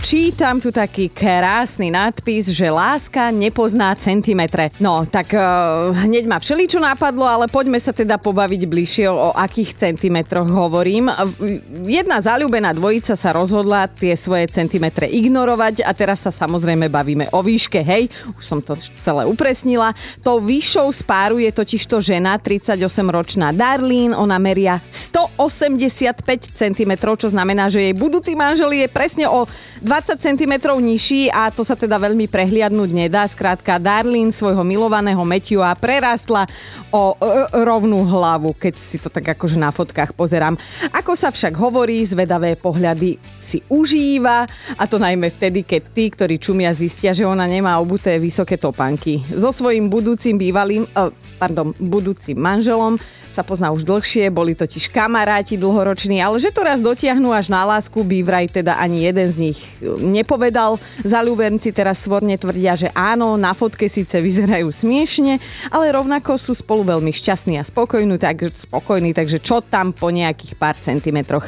Čítam tu taký krásny nadpis, že láska nepozná centimetre. No, tak uh, hneď ma všeličo napadlo, ale poďme sa teda pobaviť bližšie o, akých centimetroch hovorím. Jedna zalúbená dvojica sa rozhodla tie svoje centimetre ignorovať a teraz sa samozrejme bavíme o výške, hej, už som to celé upresnila. Tou vyššou spáru je totiž to žena, 38-ročná Darlene, ona meria 185 cm, čo znamená, že jej budúci manžel je presne o 20 cm nižší a to sa teda veľmi prehliadnúť nedá. Skrátka, Darlin svojho milovaného Matthewa prerastla o e, rovnú hlavu, keď si to tak akože na fotkách pozerám. Ako sa však hovorí, zvedavé pohľady si užíva a to najmä vtedy, keď tí, ktorí čumia, zistia, že ona nemá obuté vysoké topanky. So svojím budúcim bývalým, e, pardon, budúcim manželom sa pozná už dlhšie, boli totiž kamaráti dlhoroční, ale že to raz dotiahnu až na lásku, by vraj teda ani jeden z nich nepovedal. Zalúbenci teraz svorne tvrdia, že áno, na fotke síce vyzerajú smiešne, ale rovnako sú spolu veľmi šťastní a spokojní, tak, spokojní, takže čo tam po nejakých pár centimetroch.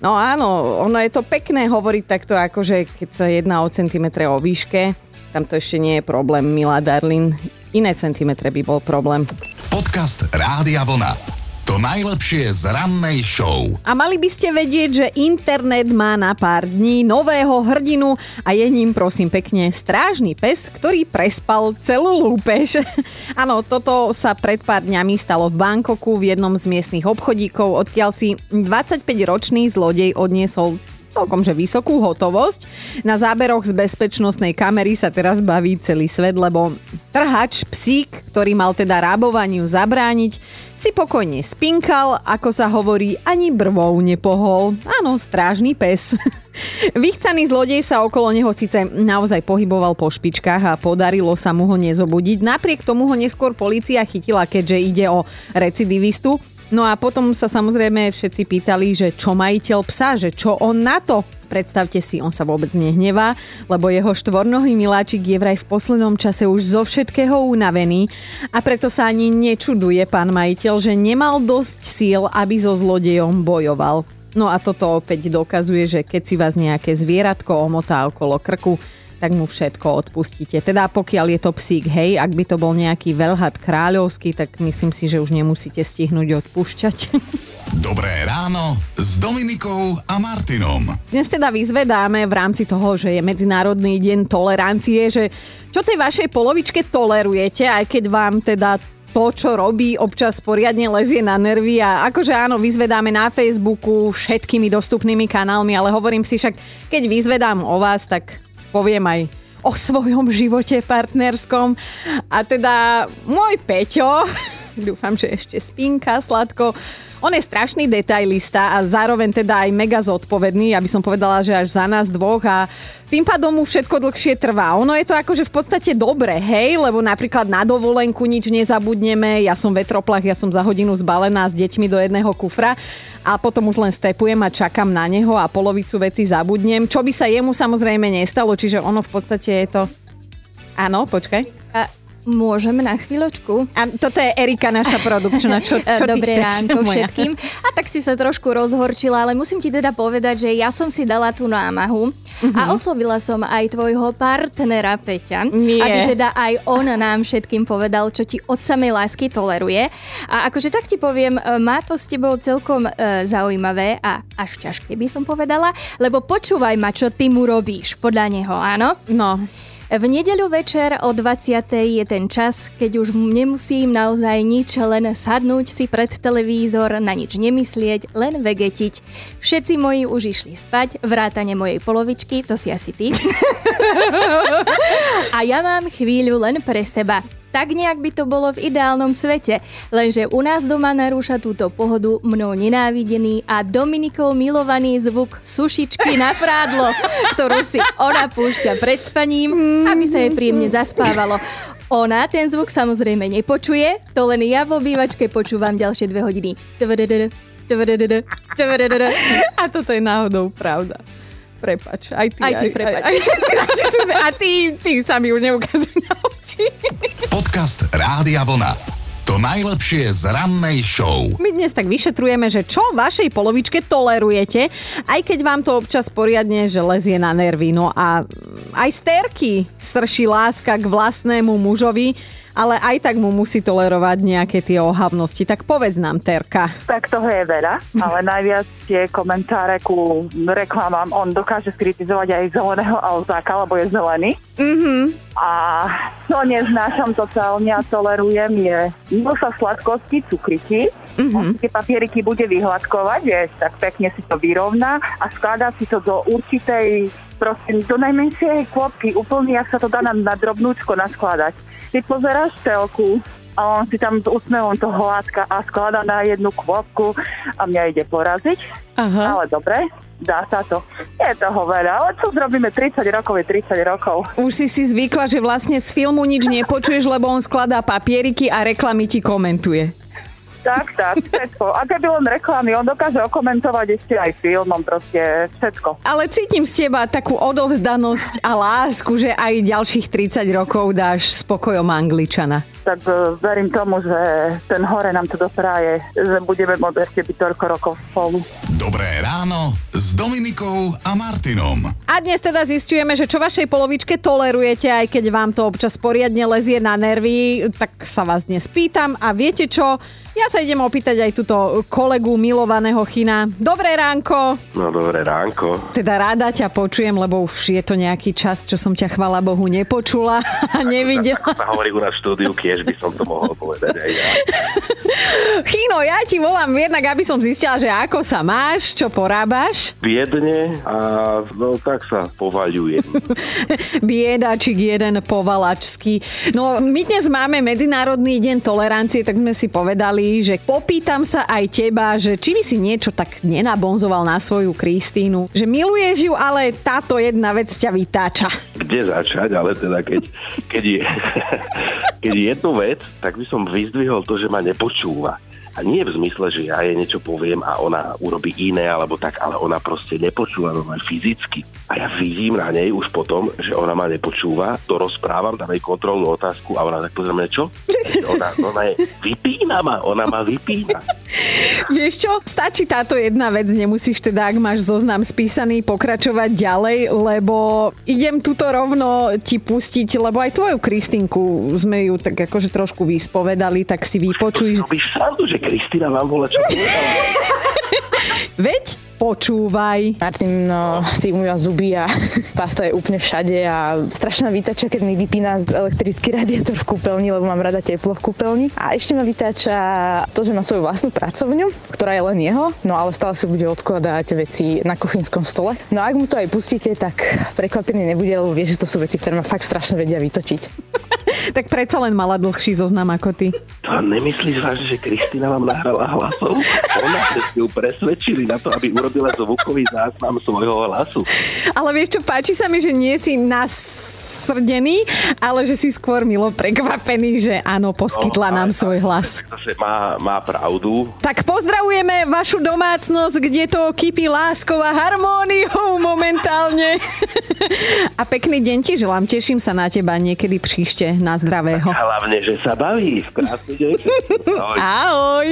No áno, ono je to pekné hovoriť takto, akože keď sa jedná o centimetre o výške, tam to ešte nie je problém, milá Darlin. Iné centimetre by bol problém. Podcast Rádia Vlna. To najlepšie z rannej show. A mali by ste vedieť, že internet má na pár dní nového hrdinu a je ním prosím pekne strážny pes, ktorý prespal celú lúpež. Áno, toto sa pred pár dňami stalo v Bankoku v jednom z miestnych obchodíkov, odkiaľ si 25-ročný zlodej odniesol celkom že vysokú hotovosť. Na záberoch z bezpečnostnej kamery sa teraz baví celý svet, lebo trhač, psík, ktorý mal teda rábovaniu zabrániť, si pokojne spinkal, ako sa hovorí, ani brvou nepohol. Áno, strážny pes. Vychcaný zlodej sa okolo neho síce naozaj pohyboval po špičkách a podarilo sa mu ho nezobudiť. Napriek tomu ho neskôr policia chytila, keďže ide o recidivistu No a potom sa samozrejme všetci pýtali, že čo majiteľ psa, že čo on na to. Predstavte si, on sa vôbec nehnevá, lebo jeho štvornohý miláčik je vraj v poslednom čase už zo všetkého unavený a preto sa ani nečuduje pán majiteľ, že nemal dosť síl, aby so zlodejom bojoval. No a toto opäť dokazuje, že keď si vás nejaké zvieratko omotá okolo krku, tak mu všetko odpustíte. Teda pokiaľ je to psík, hej, ak by to bol nejaký veľhad kráľovský, tak myslím si, že už nemusíte stihnúť odpúšťať. Dobré ráno s Dominikou a Martinom. Dnes teda vyzvedáme v rámci toho, že je Medzinárodný deň tolerancie, že čo tej vašej polovičke tolerujete, aj keď vám teda to, čo robí, občas poriadne lezie na nervy a akože áno, vyzvedáme na Facebooku všetkými dostupnými kanálmi, ale hovorím si však, keď vyzvedám o vás, tak poviem aj o svojom živote partnerskom. A teda môj Peťo, dúfam, že ešte spínka sladko, on je strašný detailista a zároveň teda aj mega zodpovedný, aby som povedala, že až za nás dvoch a tým pádom mu všetko dlhšie trvá. Ono je to akože v podstate dobre, hej, lebo napríklad na dovolenku nič nezabudneme, ja som vetroplach, ja som za hodinu zbalená s deťmi do jedného kufra a potom už len stepujem a čakám na neho a polovicu veci zabudnem, čo by sa jemu samozrejme nestalo, čiže ono v podstate je to... Áno, počkaj. A Môžeme na chvíľočku. A toto je Erika, naša produkčná. Čo, čo Dobré chceš, ránko moja? všetkým. A tak si sa trošku rozhorčila, ale musím ti teda povedať, že ja som si dala tú námahu uh-huh. a oslovila som aj tvojho partnera Peťa, Nie. aby teda aj on nám všetkým povedal, čo ti od samej lásky toleruje. A akože tak ti poviem, e, má to s tebou celkom e, zaujímavé a až ťažké by som povedala, lebo počúvaj ma, čo ty mu robíš podľa neho, áno? No. V nedeľu večer o 20. je ten čas, keď už nemusím naozaj nič, len sadnúť si pred televízor, na nič nemyslieť, len vegetiť. Všetci moji už išli spať, vrátane mojej polovičky, to si asi ty. A ja mám chvíľu len pre seba. Tak nejak by to bolo v ideálnom svete, lenže u nás doma narúša túto pohodu mnou nenávidený a Dominikou milovaný zvuk sušičky na prádlo, ktorú si ona púšťa pred spaním, aby sa jej príjemne zaspávalo. Ona ten zvuk samozrejme nepočuje, to len ja vo bývačke počúvam ďalšie dve hodiny. A toto je náhodou pravda. Prepač, aj ty. Aj ty, prepač. Aj, aj, a ty, ty sa mi už neukazujú na oči. Podcast Rádia Vlna. To najlepšie z rannej show. My dnes tak vyšetrujeme, že čo vašej polovičke tolerujete, aj keď vám to občas poriadne, že lezie na nervy. No a aj z terky srší láska k vlastnému mužovi ale aj tak mu musí tolerovať nejaké tie ohavnosti. Tak povedz nám, Terka. Tak toho je veľa, ale najviac tie komentáre ku reklamám, on dokáže skritizovať aj zeleného autáka, lebo je zelený. Mm-hmm. A čo neznášam totálne a tolerujem je sa sladkosti, cukriky, Mm-hmm. Tie papieriky bude vyhľadkovať, vieš, tak pekne si to vyrovná a skladá si to do určitej, prosím, do najmenšej kôpky, úplne, ak sa to dá na, na drobnúčko naskladať si pozeráš telku a on si tam s úsmevom to hladka a sklada na jednu kvopku a mňa ide poraziť. Aha. Ale dobre, dá sa to. Je toho veľa, ale čo zrobíme 30 rokov je 30 rokov. Už si si zvykla, že vlastne z filmu nič nepočuješ, lebo on skladá papieriky a reklamy ti komentuje. Tak, tak, všetko. A keby len reklamy, on dokáže okomentovať ešte aj filmom, proste všetko. Ale cítim z teba takú odovzdanosť a lásku, že aj ďalších 30 rokov dáš spokojom Angličana. Tak uh, verím tomu, že ten hore nám to dopraje, že budeme môcť ešte byť toľko rokov spolu. Dobré ráno s Dominikou a Martinom. A dnes teda zistujeme, že čo vašej polovičke tolerujete, aj keď vám to občas poriadne lezie na nervy, tak sa vás dnes pýtam a viete čo? Ja sa idem opýtať aj túto kolegu milovaného China. Dobré ránko. No dobré ránko. Teda rada ťa počujem, lebo už je to nejaký čas, čo som ťa chvala Bohu nepočula a nevidela. Sa hovorí u nás štúdiu, kiež by som to mohol povedať aj ja. Chino, ja ti volám jednak, aby som zistila, že ako sa máš, čo porábaš. Biedne a no tak sa povaľujem. Biedačik jeden povalačský. No my dnes máme Medzinárodný deň tolerancie, tak sme si povedali, že popýtam sa aj teba, že či by si niečo tak nenabonzoval na svoju Kristínu, že miluješ ju, ale táto jedna vec ťa vytáča. Kde začať, ale teda keď, keď, je, keď je jednu vec, tak by som vyzdvihol to, že ma nepočúva. A nie v zmysle, že ja jej niečo poviem a ona urobí iné alebo tak, ale ona proste nepočúva aj fyzicky. A ja vidím na nej už potom, že ona ma nepočúva, to rozprávam, tam jej kontrolnú otázku a ona tak pozrie čo? Ona, ona je, vypína ma, ona ma vypína. Vieš čo, stačí táto jedna vec, nemusíš teda, ak máš zoznam spísaný, pokračovať ďalej, lebo idem tuto rovno ti pustiť, lebo aj tvoju Kristinku sme ju tak akože trošku vyspovedali, tak si vypočuj. To, to že Kristina vám volá, čo Veď počúvaj. Martin no, si umýva zuby a pasta je úplne všade a strašná vytača, keď mi vypína elektrický radiátor v kúpeľni, lebo mám rada teplo v kúpeľni. A ešte ma vytáča to, že má svoju vlastnú pracovňu, ktorá je len jeho, no ale stále si bude odkladať veci na kuchynskom stole. No a ak mu to aj pustíte, tak prekvapený nebude, lebo vie, že to sú veci, ktoré ma fakt strašne vedia vytočiť. tak predsa len mala dlhší zoznam ako ty. To nemyslíš vážne, že Kristina vám nahrala hlasov? Ona ste ju presvedčili na to, aby urobila zvukový záznam svojho hlasu. Ale vieš čo, páči sa mi, že nie si nás nasrdený, ale že si skôr milo prekvapený, že áno, poskytla no, nám svoj hlas. Zase má, má pravdu. Tak pozdravujeme vašu domácnosť, kde to kypí láskou a harmóniou momentálne. a pekný deň ti želám, teším sa na teba niekedy príšte na zdravého. Tak hlavne, že sa baví. Krásny deň. Ahoj. Ahoj.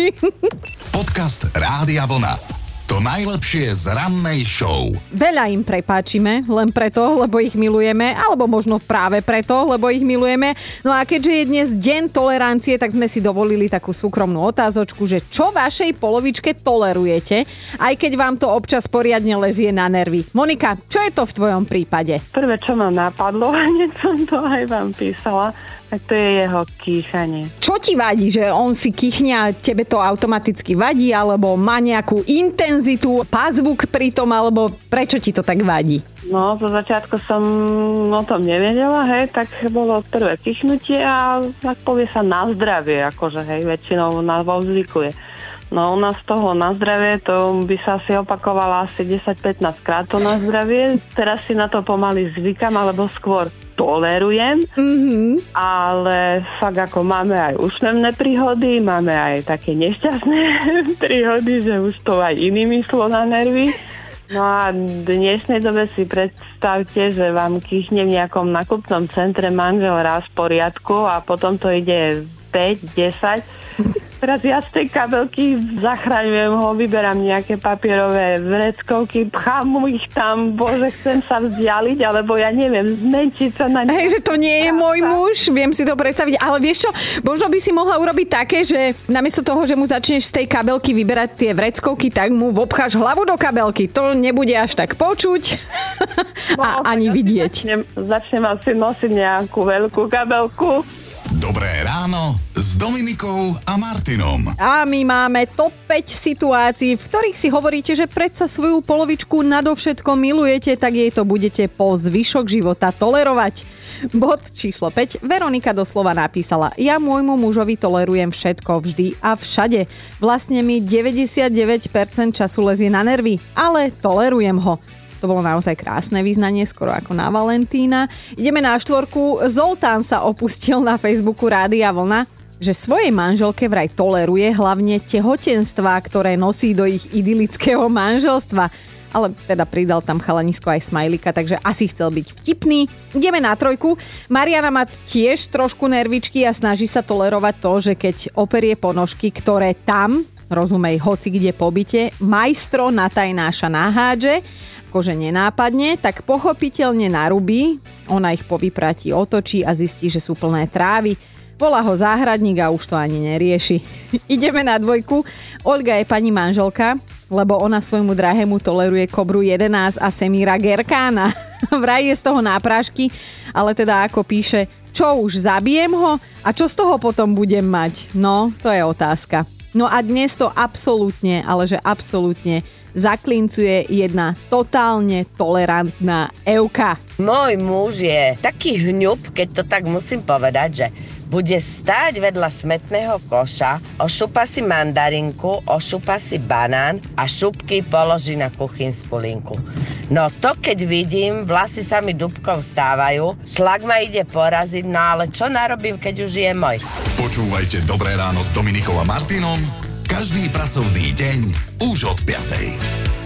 Podcast Rádia Vlna. To najlepšie z rannej show. Veľa im prepáčime, len preto, lebo ich milujeme, alebo možno práve preto, lebo ich milujeme. No a keďže je dnes deň tolerancie, tak sme si dovolili takú súkromnú otázočku, že čo vašej polovičke tolerujete, aj keď vám to občas poriadne lezie na nervy. Monika, čo je to v tvojom prípade? Prvé, čo ma napadlo, hneď som to aj vám písala, tak to je jeho kýchanie. Čo ti vadí, že on si kýchne a tebe to automaticky vadí, alebo má nejakú intenzitu, pazvuk pri tom, alebo prečo ti to tak vadí? No, zo začiatku som o tom nevedela, hej, tak bolo prvé kýchnutie a tak povie sa na zdravie, akože hej, väčšinou na vo zvykuje. No u nás toho na zdravie, to by sa asi opakovala asi 10-15 krát to na zdravie. Teraz si na to pomaly zvykam, alebo skôr tolerujem, mm-hmm. ale fakt ako máme aj úsmevné príhody, máme aj také nešťastné príhody, že už to aj iný myslo na nervy. No a v dnešnej dobe si predstavte, že vám kýchne v nejakom nakupnom centre manžel raz v poriadku a potom to ide 5, 10 Teraz ja z tej kabelky zachraňujem ho, vyberám nejaké papierové vreckovky, pchám mu ich tam, bože, chcem sa vzdialiť, alebo ja neviem, zmenšiť sa na Hej, že to nie je môj muž, viem si to predstaviť, ale vieš čo, možno by si mohla urobiť také, že namiesto toho, že mu začneš z tej kabelky vyberať tie vreckovky, tak mu vopcháš hlavu do kabelky. To nebude až tak počuť no, a ani vidieť. Začnem, začnem asi nosiť nejakú veľkú kabelku Dobré ráno s Dominikou a Martinom. A my máme top 5 situácií, v ktorých si hovoríte, že predsa svoju polovičku nadovšetko milujete, tak jej to budete po zvyšok života tolerovať. Bod číslo 5. Veronika doslova napísala, ja môjmu mužovi tolerujem všetko vždy a všade. Vlastne mi 99% času lezie na nervy, ale tolerujem ho. To bolo naozaj krásne význanie, skoro ako na Valentína. Ideme na štvorku. Zoltán sa opustil na Facebooku Rádia Vlna že svojej manželke vraj toleruje hlavne tehotenstva, ktoré nosí do ich idylického manželstva. Ale teda pridal tam chalanisko aj smajlika, takže asi chcel byť vtipný. Ideme na trojku. Mariana má tiež trošku nervičky a snaží sa tolerovať to, že keď operie ponožky, ktoré tam, rozumej, hoci kde pobyte, majstro natajnáša nahádže kože nenápadne, tak pochopiteľne narubí, ona ich po vypratí otočí a zistí, že sú plné trávy. Volá ho záhradník a už to ani nerieši. Ideme na dvojku. Olga je pani manželka, lebo ona svojmu drahému toleruje Kobru 11 a Semíra Gerkána. Vraj je z toho nápražky, ale teda ako píše, čo už zabijem ho a čo z toho potom budem mať? No, to je otázka. No a dnes to absolútne, ale že absolútne zaklincuje jedna totálne tolerantná Euka. Môj muž je taký hňub, keď to tak musím povedať, že bude stáť vedľa smetného koša, ošupa si mandarinku, ošupa si banán a šupky položí na kuchynskú linku. No to keď vidím, vlasy sa mi dubkou vstávajú, šlak ma ide poraziť, no ale čo narobím, keď už je môj? Počúvajte Dobré ráno s Dominikom a Martinom každý pracovný deň už od 5.